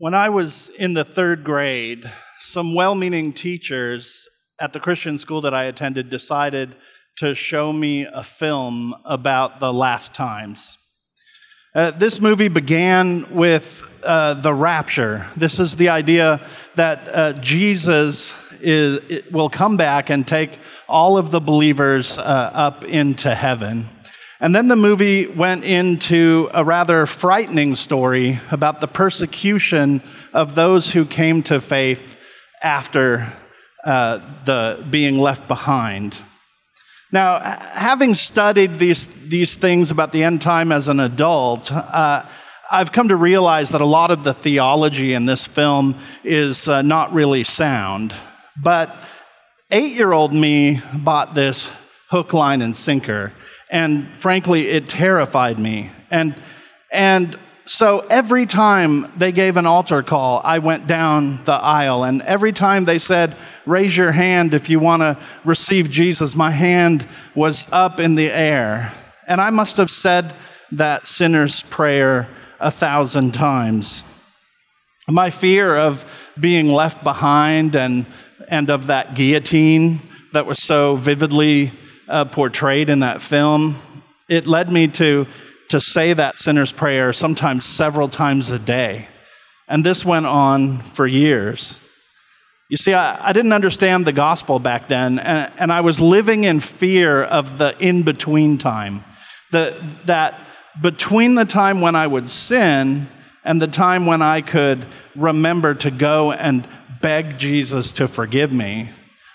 When I was in the third grade, some well meaning teachers at the Christian school that I attended decided to show me a film about the last times. Uh, this movie began with uh, the rapture. This is the idea that uh, Jesus is, will come back and take all of the believers uh, up into heaven. And then the movie went into a rather frightening story about the persecution of those who came to faith after uh, the being left behind. Now, having studied these, these things about the end time as an adult, uh, I've come to realize that a lot of the theology in this film is uh, not really sound. But eight year old me bought this hook, line, and sinker. And frankly, it terrified me. And, and so every time they gave an altar call, I went down the aisle. And every time they said, raise your hand if you want to receive Jesus, my hand was up in the air. And I must have said that sinner's prayer a thousand times. My fear of being left behind and, and of that guillotine that was so vividly uh, portrayed in that film, it led me to, to say that sinner's prayer sometimes several times a day. And this went on for years. You see, I, I didn't understand the gospel back then, and, and I was living in fear of the in between time. The, that between the time when I would sin and the time when I could remember to go and beg Jesus to forgive me,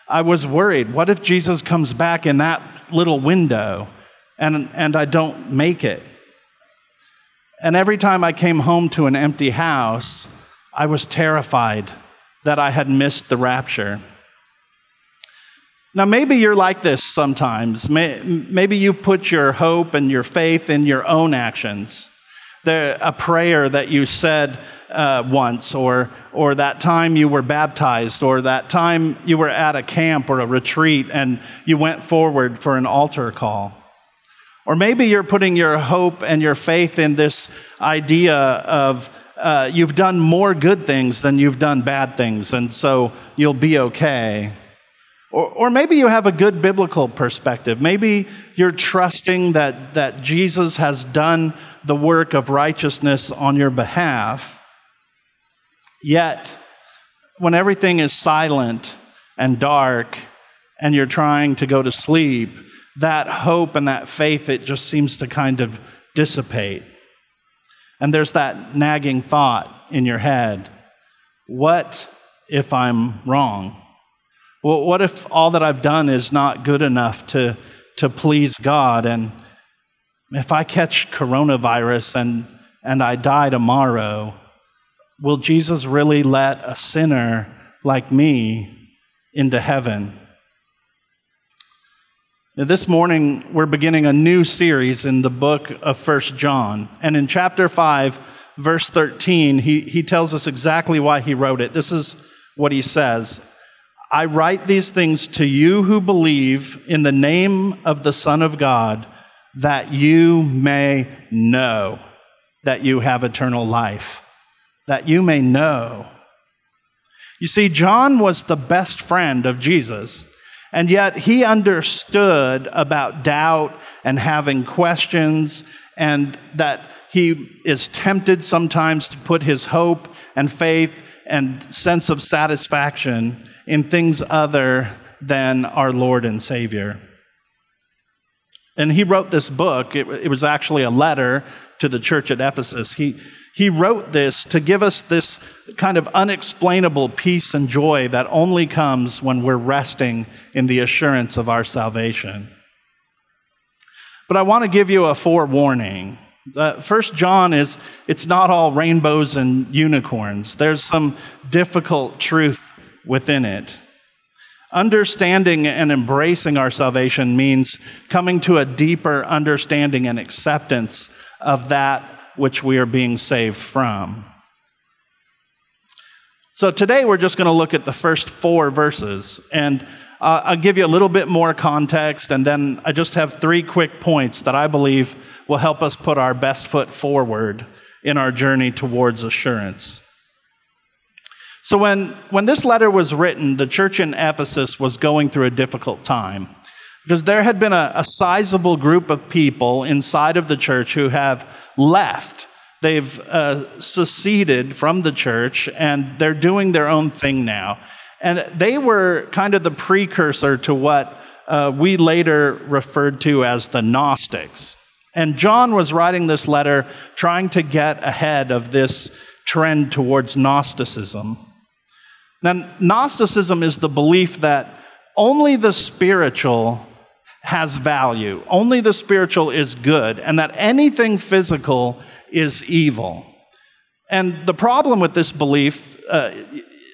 I was worried. What if Jesus comes back in that little window and, and I don't make it? And every time I came home to an empty house, I was terrified that I had missed the rapture. Now, maybe you're like this sometimes. Maybe you put your hope and your faith in your own actions. There, a prayer that you said uh, once, or, or that time you were baptized, or that time you were at a camp or a retreat and you went forward for an altar call. Or maybe you're putting your hope and your faith in this idea of uh, you've done more good things than you've done bad things, and so you'll be okay. Or, or maybe you have a good biblical perspective. Maybe you're trusting that, that Jesus has done the work of righteousness on your behalf. Yet, when everything is silent and dark and you're trying to go to sleep, that hope and that faith, it just seems to kind of dissipate. And there's that nagging thought in your head what if I'm wrong? Well, what if all that I've done is not good enough to, to please God? And if I catch coronavirus and, and I die tomorrow, will Jesus really let a sinner like me into heaven? Now, this morning, we're beginning a new series in the book of First John. And in chapter 5, verse 13, he, he tells us exactly why he wrote it. This is what he says I write these things to you who believe in the name of the Son of God, that you may know that you have eternal life that you may know. You see, John was the best friend of Jesus, and yet he understood about doubt and having questions, and that he is tempted sometimes to put his hope and faith and sense of satisfaction in things other than our Lord and Savior. And he wrote this book. It, was actually a letter to the church at Ephesus. He, he wrote this to give us this kind of unexplainable peace and joy that only comes when we're resting in the assurance of our salvation. But I want to give you a forewarning. Uh, First John is it's not all rainbows and unicorns. There's some difficult truth within it. Understanding and embracing our salvation means coming to a deeper understanding and acceptance of that which we are being saved from. So today we're just going to look at the first four verses, and uh, I'll give you a little bit more context, and then I just have three quick points that I believe will help us put our best foot forward in our journey towards assurance. So, when, when this letter was written, the church in Ephesus was going through a difficult time because there had been a, a sizable group of people inside of the church who have left. They've uh, seceded from the church and they're doing their own thing now. And they were kind of the precursor to what uh, we later referred to as the Gnostics. And John was writing this letter trying to get ahead of this trend towards Gnosticism. Now, Gnosticism is the belief that only the spiritual has value, only the spiritual is good, and that anything physical is evil. And the problem with this belief, uh,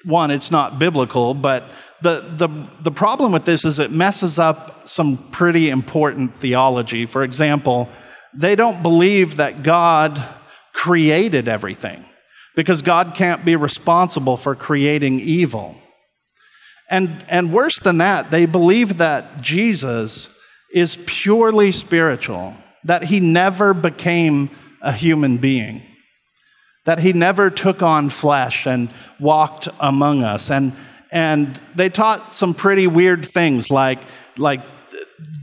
one, it's not biblical, but the, the, the problem with this is it messes up some pretty important theology. For example, they don't believe that God created everything because God can't be responsible for creating evil. And, and worse than that, they believe that Jesus is purely spiritual, that he never became a human being, that he never took on flesh and walked among us. And, and they taught some pretty weird things like, like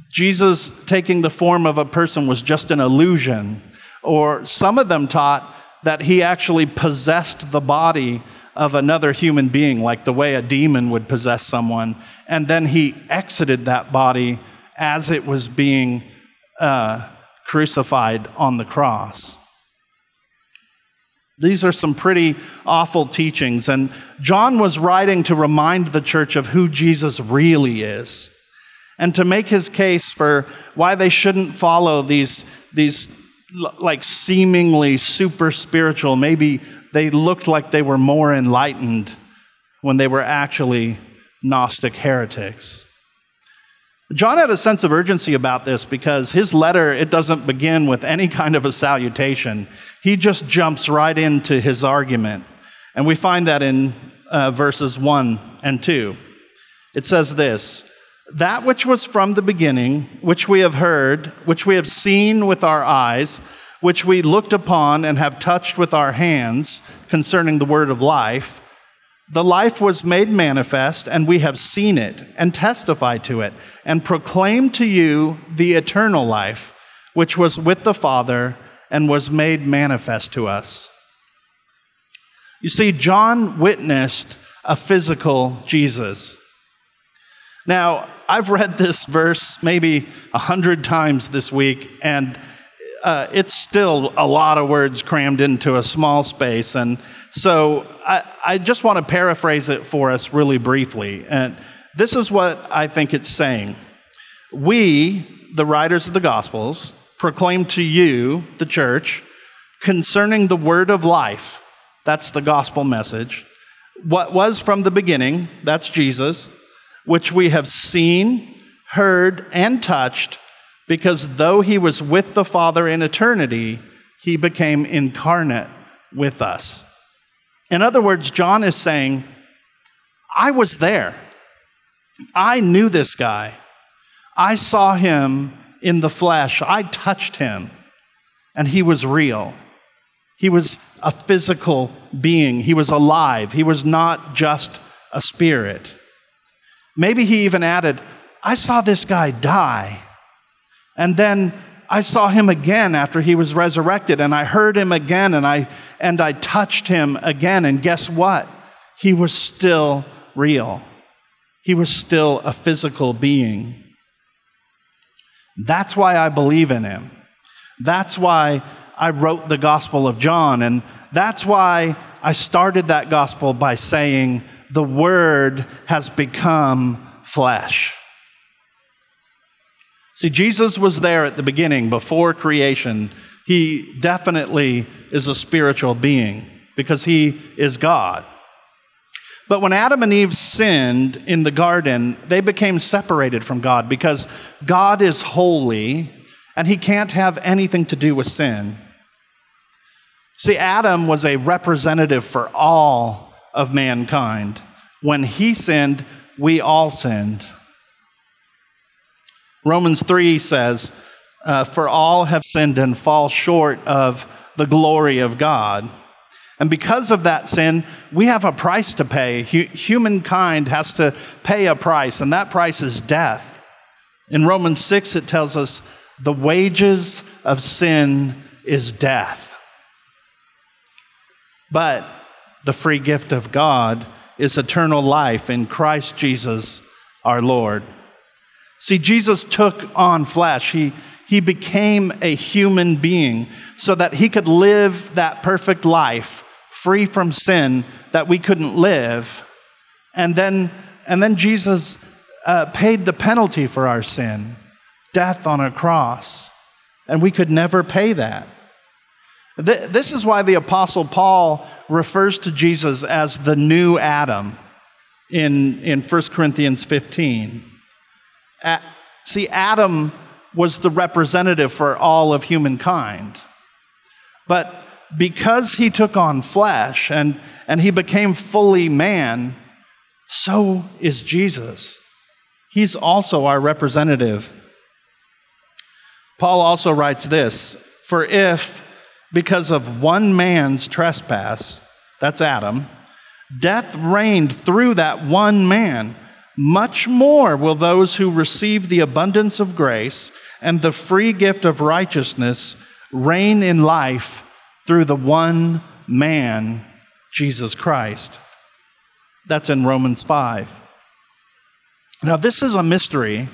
Jesus taking the form of a person was just an illusion. Or some of them taught that he actually possessed the body of another human being, like the way a demon would possess someone, and then he exited that body as it was being uh, crucified on the cross. These are some pretty awful teachings, and John was writing to remind the church of who Jesus really is and to make his case for why they shouldn't follow these, these like seemingly super spiritual, maybe they looked like they were more enlightened when they were actually Gnostic heretics. John had a sense of urgency about this because his letter it doesn't begin with any kind of a salutation. He just jumps right into his argument. And we find that in uh, verses 1 and 2. It says this, that which was from the beginning, which we have heard, which we have seen with our eyes, which we looked upon and have touched with our hands concerning the word of life, the life was made manifest, and we have seen it and testified to it, and proclaimed to you the eternal life, which was with the Father and was made manifest to us. You see, John witnessed a physical Jesus. Now, I've read this verse maybe a hundred times this week, and uh, it's still a lot of words crammed into a small space. And so I, I just want to paraphrase it for us really briefly. And this is what I think it's saying We, the writers of the Gospels, proclaim to you, the church, concerning the word of life. That's the gospel message. What was from the beginning, that's Jesus which we have seen, heard, and touched, because though he was with the Father in eternity, he became incarnate with us. In other words, John is saying, I was there. I knew this guy. I saw him in the flesh. I touched him, and he was real. He was a physical being. He was alive. He was not just a spirit. Maybe he even added, I saw this guy die. And then I saw him again after he was resurrected, and I heard him again, and I, and I touched him again. And guess what? He was still real, he was still a physical being. That's why I believe in him. That's why I wrote the Gospel of John. And that's why I started that gospel by saying, the Word has become flesh. See, Jesus was there at the beginning, before creation. He definitely is a spiritual being because he is God. But when Adam and Eve sinned in the garden, they became separated from God because God is holy and he can't have anything to do with sin. See, Adam was a representative for all of mankind. When he sinned, we all sinned. Romans 3 says, uh, For all have sinned and fall short of the glory of God. And because of that sin, we have a price to pay. humankind has to pay a price, and that price is death. In Romans 6, it tells us the wages of sin is death. But the free gift of God is eternal life in Christ Jesus our Lord. See, Jesus took on flesh. He, he became a human being so that he could live that perfect life free from sin that we couldn't live. And then, and then Jesus uh, paid the penalty for our sin death on a cross. And we could never pay that. Th- this is why the Apostle Paul refers to Jesus as the new Adam in, in 1 Corinthians 15. See, Adam was the representative for all of humankind. But because he took on flesh and, and he became fully man, so is Jesus. He's also our representative. Paul also writes this For if, because of one man's trespass, that's Adam, death reigned through that one man, much more will those who receive the abundance of grace and the free gift of righteousness reign in life through the one man, Jesus Christ. That's in Romans 5. Now, this is a mystery.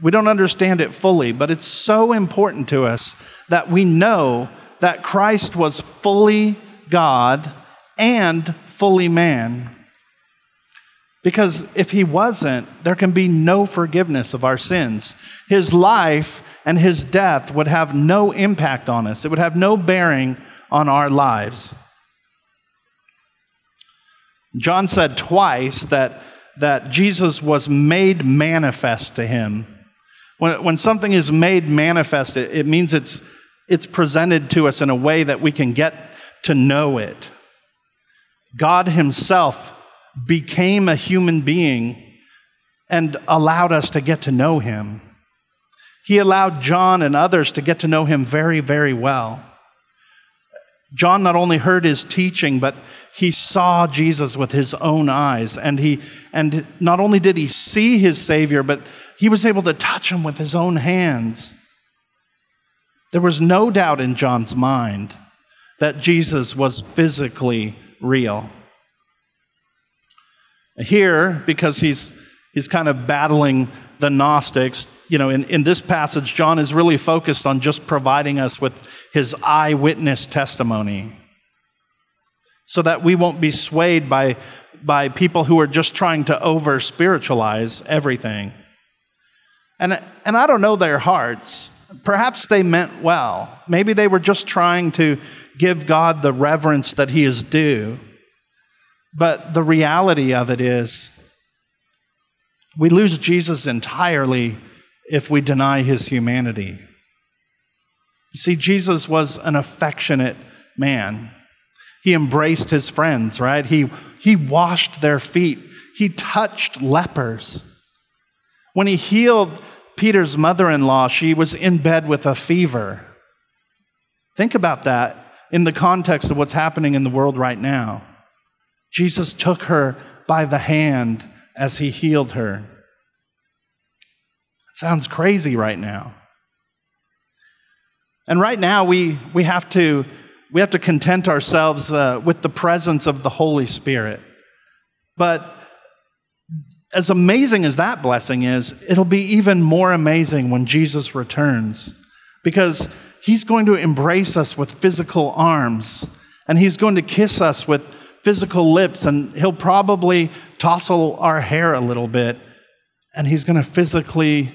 We don't understand it fully, but it's so important to us that we know that Christ was fully God and fully man. Because if he wasn't, there can be no forgiveness of our sins. His life and his death would have no impact on us, it would have no bearing on our lives. John said twice that, that Jesus was made manifest to him. When, when something is made manifest, it, it means it's, it's presented to us in a way that we can get to know it. God Himself became a human being and allowed us to get to know Him. He allowed John and others to get to know Him very, very well. John not only heard his teaching, but he saw Jesus with his own eyes. And, he, and not only did he see his Savior, but he was able to touch him with his own hands. There was no doubt in John's mind that Jesus was physically real. Here, because he's, he's kind of battling the Gnostics, you know, in, in this passage, John is really focused on just providing us with his eyewitness testimony so that we won't be swayed by, by people who are just trying to over spiritualize everything. And, and I don't know their hearts. Perhaps they meant well. Maybe they were just trying to give God the reverence that he is due. But the reality of it is, we lose Jesus entirely if we deny his humanity. You see, Jesus was an affectionate man. He embraced his friends, right? He, he washed their feet. He touched lepers. When he healed Peter's mother in law, she was in bed with a fever. Think about that in the context of what's happening in the world right now. Jesus took her by the hand as he healed her. It sounds crazy right now. And right now, we, we, have, to, we have to content ourselves uh, with the presence of the Holy Spirit. But as amazing as that blessing is, it'll be even more amazing when Jesus returns because he's going to embrace us with physical arms and he's going to kiss us with physical lips and he'll probably tousle our hair a little bit and he's going to physically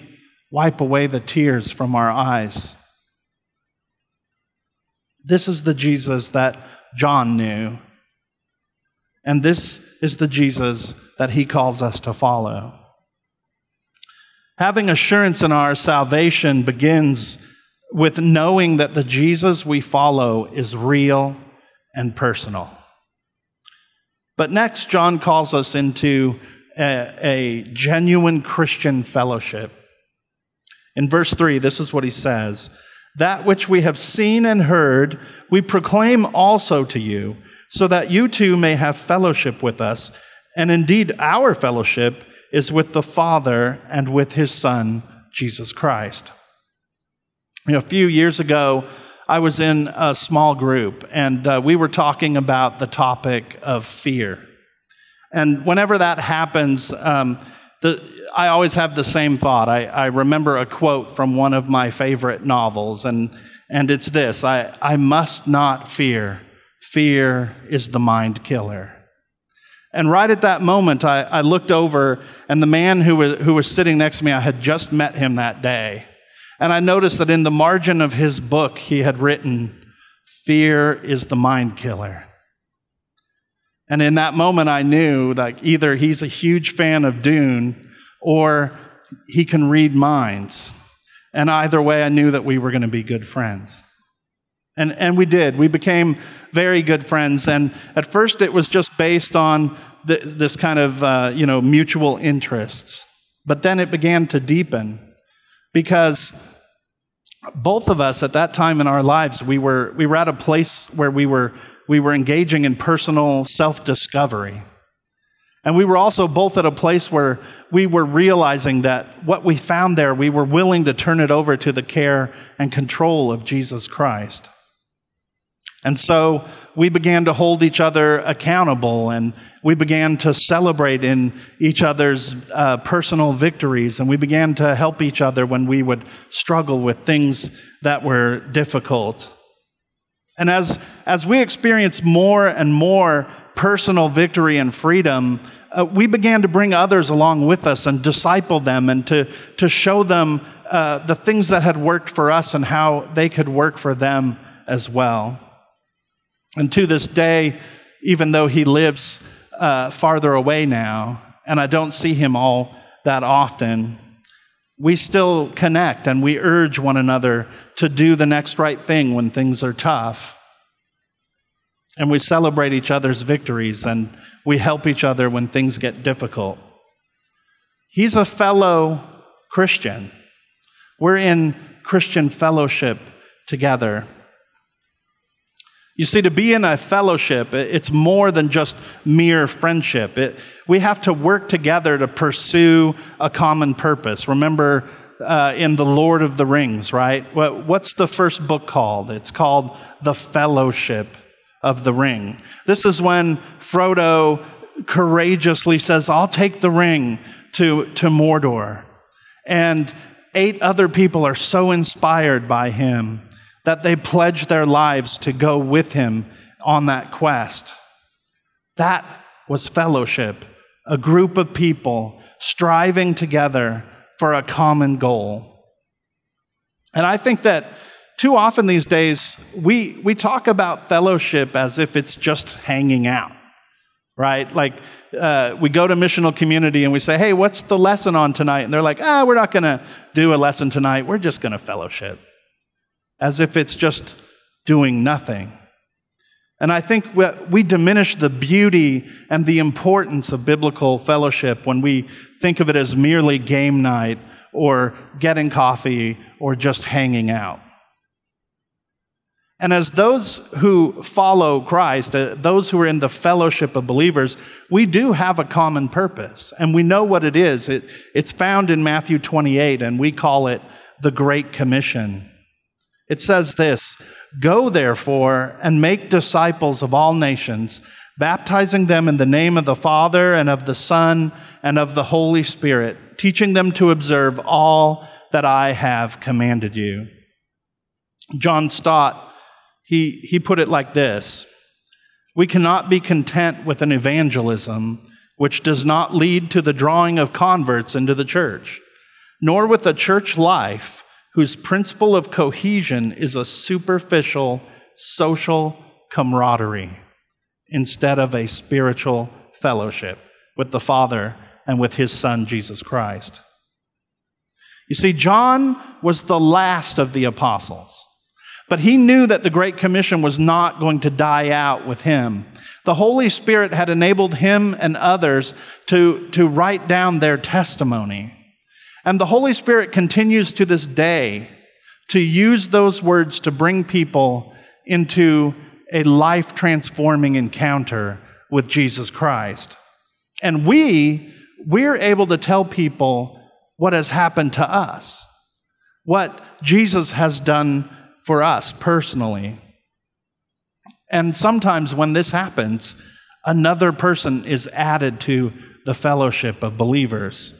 wipe away the tears from our eyes. This is the Jesus that John knew. And this is the Jesus that he calls us to follow. Having assurance in our salvation begins with knowing that the Jesus we follow is real and personal. But next, John calls us into a, a, genuine Christian fellowship. In verse 3, this is what he says That which we have seen and heard, we proclaim also to you, so that you too may have fellowship with us. And indeed, our fellowship is with the Father and with his Son, Jesus Christ. You know, a few years ago, I was in a small group, and uh, we were talking about the topic of fear. And whenever that happens, um, the, I always have the same thought. I, I, remember a quote from one of my favorite novels, and, and it's this I, I must not fear. Fear is the mind killer. And right at that moment, I, I looked over, and the man who was, who was sitting next to me, I had just met him that day. And I noticed that in the margin of his book, he had written, Fear is the mind killer. And in that moment, I knew like either he's a huge fan of Dune or he can read minds. And either way, I knew that we were going to be good friends. And, and we did. We became very good friends. And at first, it was just based on this kind of uh, you know, mutual interests. But then it began to deepen because both of us at that time in our lives, we were, we were at a place where we were we were engaging in personal self discovery. And we were also both at a place where we were realizing that what we found there, we were willing to turn it over to the care and control of Jesus Christ. And so we began to hold each other accountable and we began to celebrate in each other's uh, personal victories and we began to help each other when we would struggle with things that were difficult. And as, as we experienced more and more personal victory and freedom, uh, we began to bring others along with us and disciple them and to, to show them uh, the things that had worked for us and how they could work for them as well. And to this day, even though he lives uh, farther away now, and I don't see him all that often, we still connect and we urge one another to do the next right thing when things are tough. And we celebrate each other's victories and we help each other when things get difficult. He's a fellow Christian. We're in Christian fellowship together. You see, to be in a fellowship, it's more than just mere friendship. It, we have to work together to pursue a common purpose. Remember uh, in The Lord of the Rings, right? What's the first book called? It's called The Fellowship of the Ring. This is when Frodo courageously says, I'll take the ring to, to Mordor. And eight other people are so inspired by him that they pledged their lives to go with him on that quest. That was fellowship, a group of people striving together for a common goal. And I think that too often these days, we, we talk about fellowship as if it's just hanging out, right? Like uh, we go to missional community and we say, hey, what's the lesson on tonight? And they're like, ah, we're not going to do a lesson tonight. We're just going to fellowship as if it's just doing nothing. And I think we diminish the beauty and the importance of biblical fellowship when we think of it as merely game night or getting coffee or just hanging out. And as those who follow Christ, uh, those who are in the fellowship of believers, we do have a common purpose. And we know what it is. It, it's found in Matthew 28, and we call it the Great Commission. It says this Go therefore and make disciples of all nations, baptizing them in the name of the Father and of the Son and of the Holy Spirit, teaching them to observe all that I have commanded you. John Stott, he, he put it like this We cannot be content with an evangelism which does not lead to the drawing of converts into the church, nor with a church life whose principle of cohesion is a superficial social camaraderie instead of a spiritual fellowship with the Father and with his Son, Jesus Christ. You see, John was the last of the apostles, but he knew that the Great Commission was not going to die out with him. The Holy Spirit had enabled him and others to, to write down their testimony and the Holy Spirit continues to this day to use those words to bring people into a life transforming encounter with Jesus Christ. And we, we're able to tell people what has happened to us, what Jesus has done for us personally. And sometimes when this happens, another person is added to the fellowship of believers.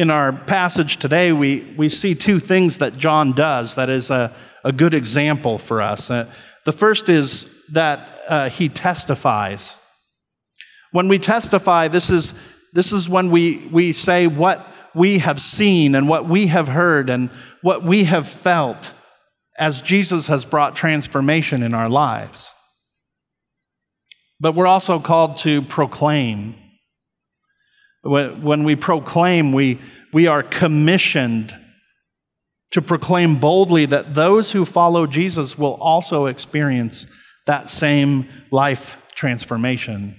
In our passage today, we, we see two things that John does that is a, a good example for us. Uh, the first is that uh, he testifies. When we testify, this is, this is when we, we say what we have seen and what we have heard and what we have felt as Jesus has brought transformation in our lives. But we're also called to proclaim. When we proclaim, we, we are commissioned to proclaim boldly that those who follow Jesus will also experience that same life transformation.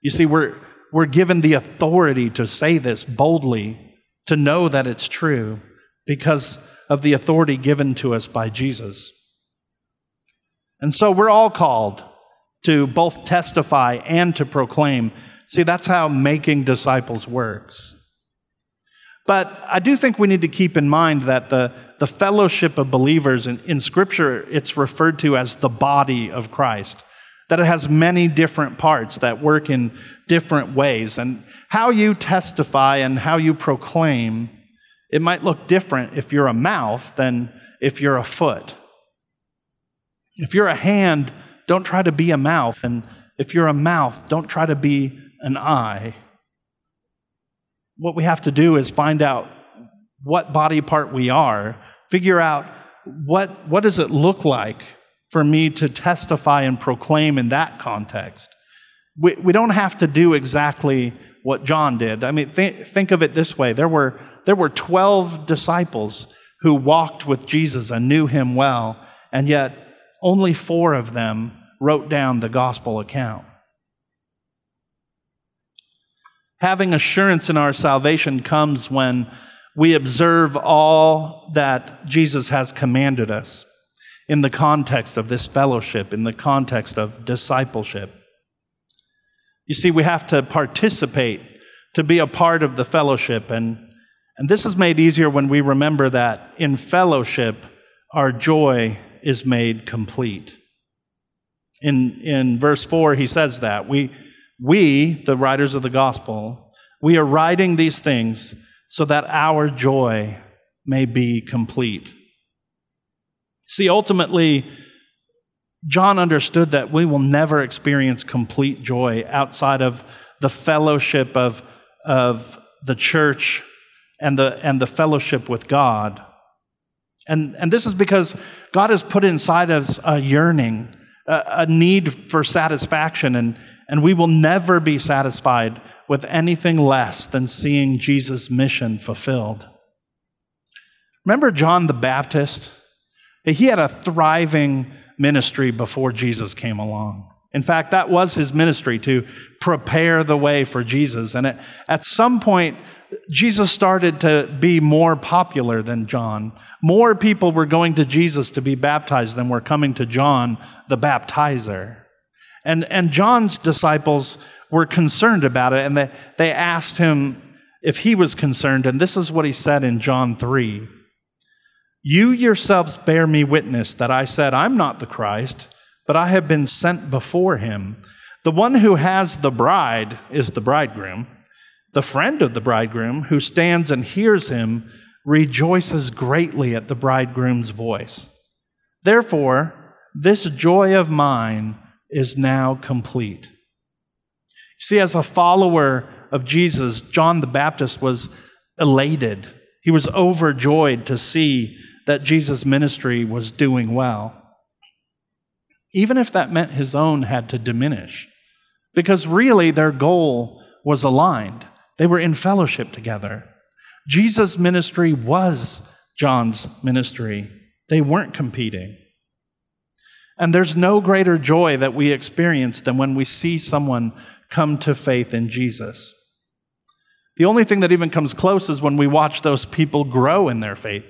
You see, we're, we're given the authority to say this boldly, to know that it's true, because of the authority given to us by Jesus. And so we're all called to both testify and to proclaim. See, that's how making disciples works. But I do think we need to keep in mind that the, the fellowship of believers in, in Scripture, it's referred to as the body of Christ, that it has many different parts that work in different ways. And how you testify and how you proclaim, it might look different if you're a mouth than if you're a foot. If you're a hand, don't try to be a mouth. And if you're a mouth, don't try to be an eye. What we have to do is find out what body part we are, figure out what, what does it look like for me to testify and proclaim in that context. We, we don't have to do exactly what John did. I mean, th- think of it this way there were, there were 12 disciples who walked with Jesus and knew him well, and yet only four of them wrote down the gospel account. Having assurance in our salvation comes when we observe all that Jesus has commanded us in the context of this fellowship, in the context of discipleship. You see, we have to participate to be a part of the fellowship, and, and this is made easier when we remember that in fellowship, our joy is made complete. In, in verse 4, he says that. We, we, the writers of the gospel, we are writing these things so that our joy may be complete. See, ultimately, John understood that we will never experience complete joy outside of the fellowship of, of the church and the, and the fellowship with God. And, and this is because God has put inside us a yearning a, a need for satisfaction, and, and we will never be satisfied with anything less than seeing Jesus' mission fulfilled. Remember John the Baptist? He had a thriving ministry before Jesus came along. In fact, that was his ministry to prepare the way for Jesus. And at some point, Jesus started to be more popular than John. More people were going to Jesus to be baptized than were coming to John the baptizer. And, and John's disciples were concerned about it, and they, they asked him if he was concerned. And this is what he said in John 3 You yourselves bear me witness that I said, I'm not the Christ, but I have been sent before him. The one who has the bride is the bridegroom. The friend of the bridegroom, who stands and hears him, rejoices greatly at the bridegroom's voice. Therefore, this joy of mine is now complete. See, as a follower of Jesus, John the Baptist was elated. He was overjoyed to see that Jesus' ministry was doing well, even if that meant his own had to diminish, because really their goal was aligned. They were in fellowship together. Jesus' ministry was John's ministry. They weren't competing. And there's no greater joy that we experience than when we see someone come to faith in Jesus. The only thing that even comes close is when we watch those people grow in their faith.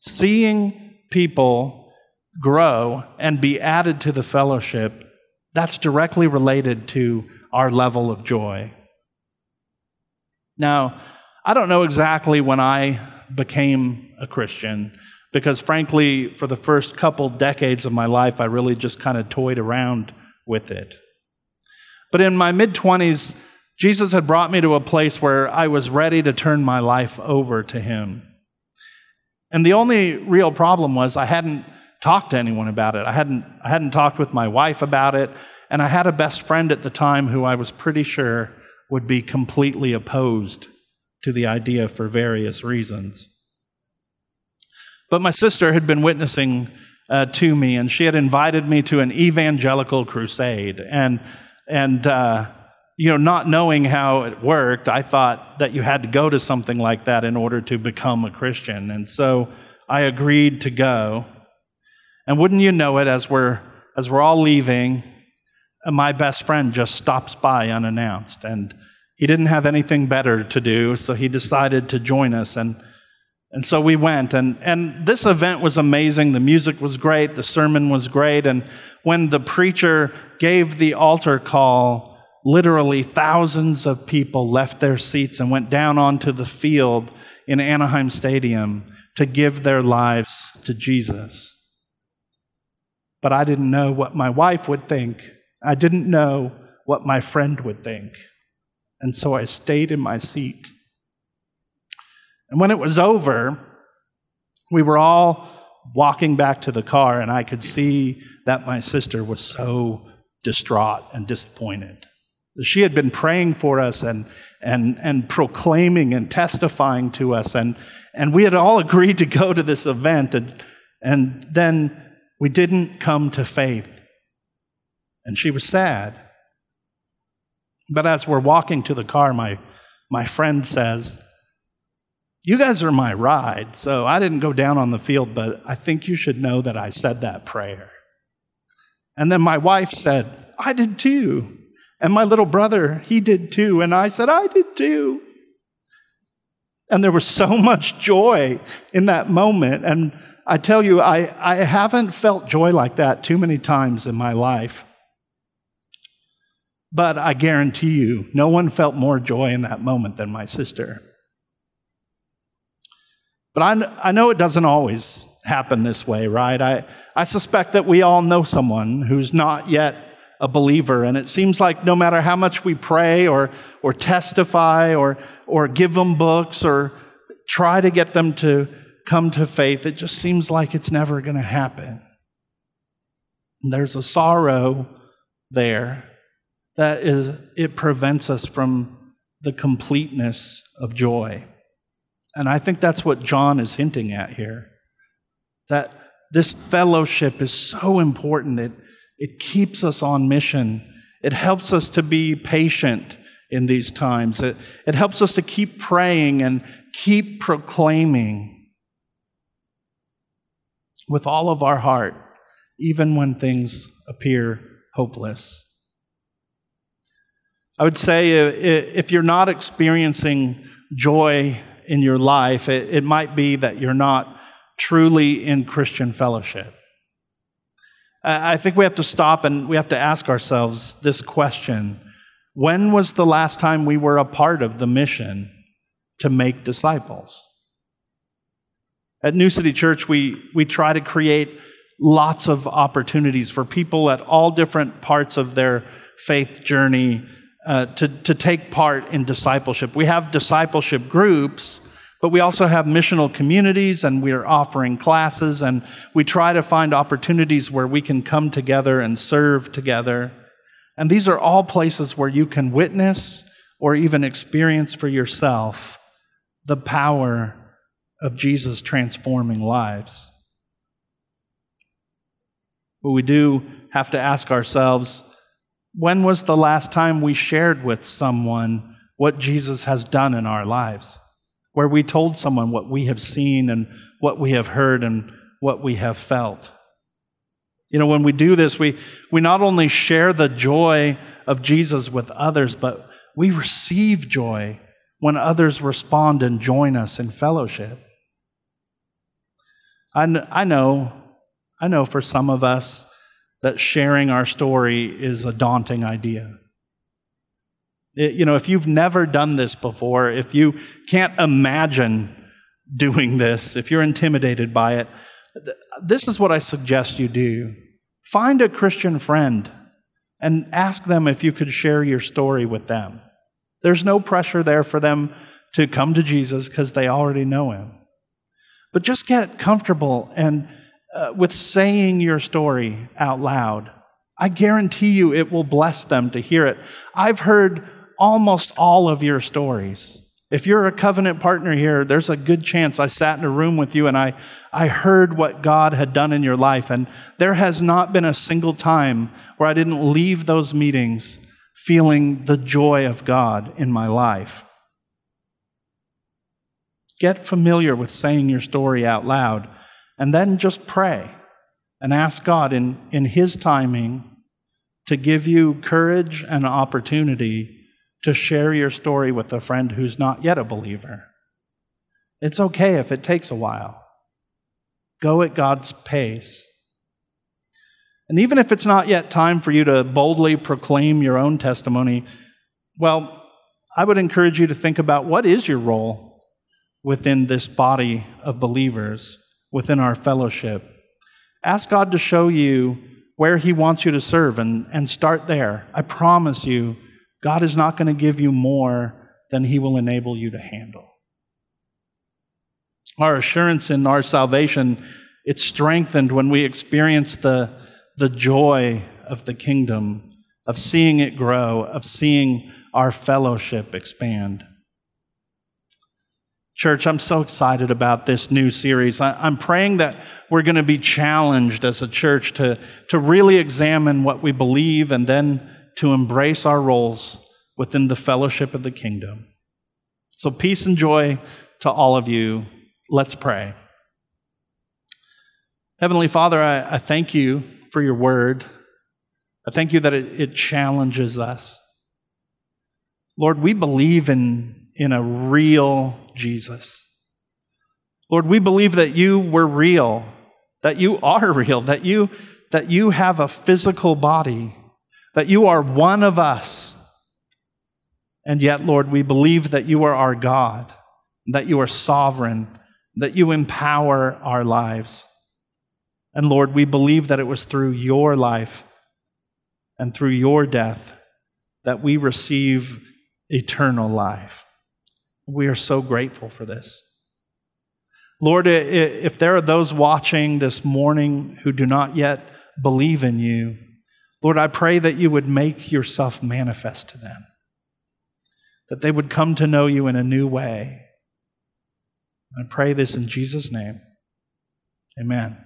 Seeing people grow and be added to the fellowship, that's directly related to our level of joy. Now, I don't know exactly when I became a Christian because, frankly, for the first couple decades of my life, I really just kind of toyed around with it. But in my mid 20s, Jesus had brought me to a place where I was ready to turn my life over to Him. And the only real problem was I hadn't talked to anyone about it. I hadn't, I hadn't talked with my wife about it. And I had a best friend at the time who I was pretty sure would be completely opposed to the idea for various reasons. But my sister had been witnessing uh, to me, and she had invited me to an evangelical crusade. And, and uh, you know, not knowing how it worked, I thought that you had to go to something like that in order to become a Christian. And so I agreed to go. And wouldn't you know it, as we're, as we're all leaving, my best friend just stops by unannounced. And he didn't have anything better to do, so he decided to join us. And and so we went, and, and this event was amazing. The music was great, the sermon was great. And when the preacher gave the altar call, literally thousands of people left their seats and went down onto the field in Anaheim Stadium to give their lives to Jesus. But I didn't know what my wife would think, I didn't know what my friend would think. And so I stayed in my seat. And when it was over, we were all walking back to the car, and I could see that my sister was so distraught and disappointed. She had been praying for us and, and, and proclaiming and testifying to us, and, and we had all agreed to go to this event, and, and then we didn't come to faith. And she was sad. But as we're walking to the car, my, my friend says, you guys are my ride, so I didn't go down on the field, but I think you should know that I said that prayer. And then my wife said, I did too. And my little brother, he did too. And I said, I did too. And there was so much joy in that moment. And I tell you, I, I haven't felt joy like that too many times in my life. But I guarantee you, no one felt more joy in that moment than my sister. But I, I know it doesn't always happen this way, right? I, I suspect that we all know someone who's not yet a believer, and it seems like no matter how much we pray or, or testify or, or give them books or try to get them to come to faith, it just seems like it's never going to happen. And there's a sorrow there that is, it prevents us from the completeness of joy. And I think that's what John is hinting at here. That this fellowship is so important. It, it keeps us on mission. It helps us to be patient in these times. It, it helps us to keep praying and keep proclaiming with all of our heart, even when things appear hopeless. I would say uh, if you're not experiencing joy in your life, it, it might be that you're not truly in Christian fellowship. I think we have to stop and we have to ask ourselves this question When was the last time we were a part of the mission to make disciples? At New City Church, we, we try to create lots of opportunities for people at all different parts of their faith journey uh, to, to take part in discipleship. We have discipleship groups, but we also have missional communities and we are offering classes and we try to find opportunities where we can come together and serve together. And these are all places where you can witness or even experience for yourself the power of Jesus transforming lives. But we do have to ask ourselves when was the last time we shared with someone what Jesus has done in our lives? Where we told someone what we have seen and what we have heard and what we have felt. You know, when we do this, we, we not only share the joy of Jesus with others, but we receive joy when others respond and join us in fellowship. I, kn- I know, I know for some of us that sharing our story is a daunting idea. It, you know, if you've never done this before, if you can't imagine doing this, if you're intimidated by it, th- this is what I suggest you do. Find a Christian friend and ask them if you could share your story with them. There's no pressure there for them to come to Jesus because they already know him. But just get comfortable and uh, with saying your story out loud. I guarantee you it will bless them to hear it. I've heard almost all of your stories. If you're a covenant partner here, there's a good chance I sat in a room with you and I, I heard what God had done in your life. And there has not been a single time where I didn't leave those meetings feeling the joy of God in my life. Get familiar with saying your story out loud and then just pray and ask God in, in His timing to give you courage and opportunity to share your story with a friend who's not yet a believer. It's okay if it takes a while. Go at God's pace. And even if it's not yet time for you to boldly proclaim your own testimony, well, I would encourage you to think about what is your role within this body of believers, within our fellowship. Ask God to show you where He wants you to serve and, and start there. I promise you, God is not going to give you more than He will enable you to handle. Our assurance in our salvation, it's strengthened when we experience the, the joy of the kingdom, of seeing it grow, of seeing our fellowship expand. Church, I'm so excited about this new series. I'm praying that we're going to be challenged as a church to, to really examine what we believe and then to embrace our roles within the fellowship of the kingdom. So, peace and joy to all of you. Let's pray. Heavenly Father, I, I thank you for your word. I thank you that it, it challenges us. Lord, we believe in in a real Jesus. Lord, we believe that you were real, that you are real, that you, that you have a physical body, that you are one of us. And yet, Lord, we believe that you are our God, that you are sovereign, that you empower our lives. And Lord, we believe that it was through your life and through your death that we receive eternal life. We are so grateful for this. Lord, if there are those watching this morning who do not yet believe in you, Lord, I pray that you would make yourself manifest to them, that they would come to know you in a new way. I pray this in Jesus' name. Amen.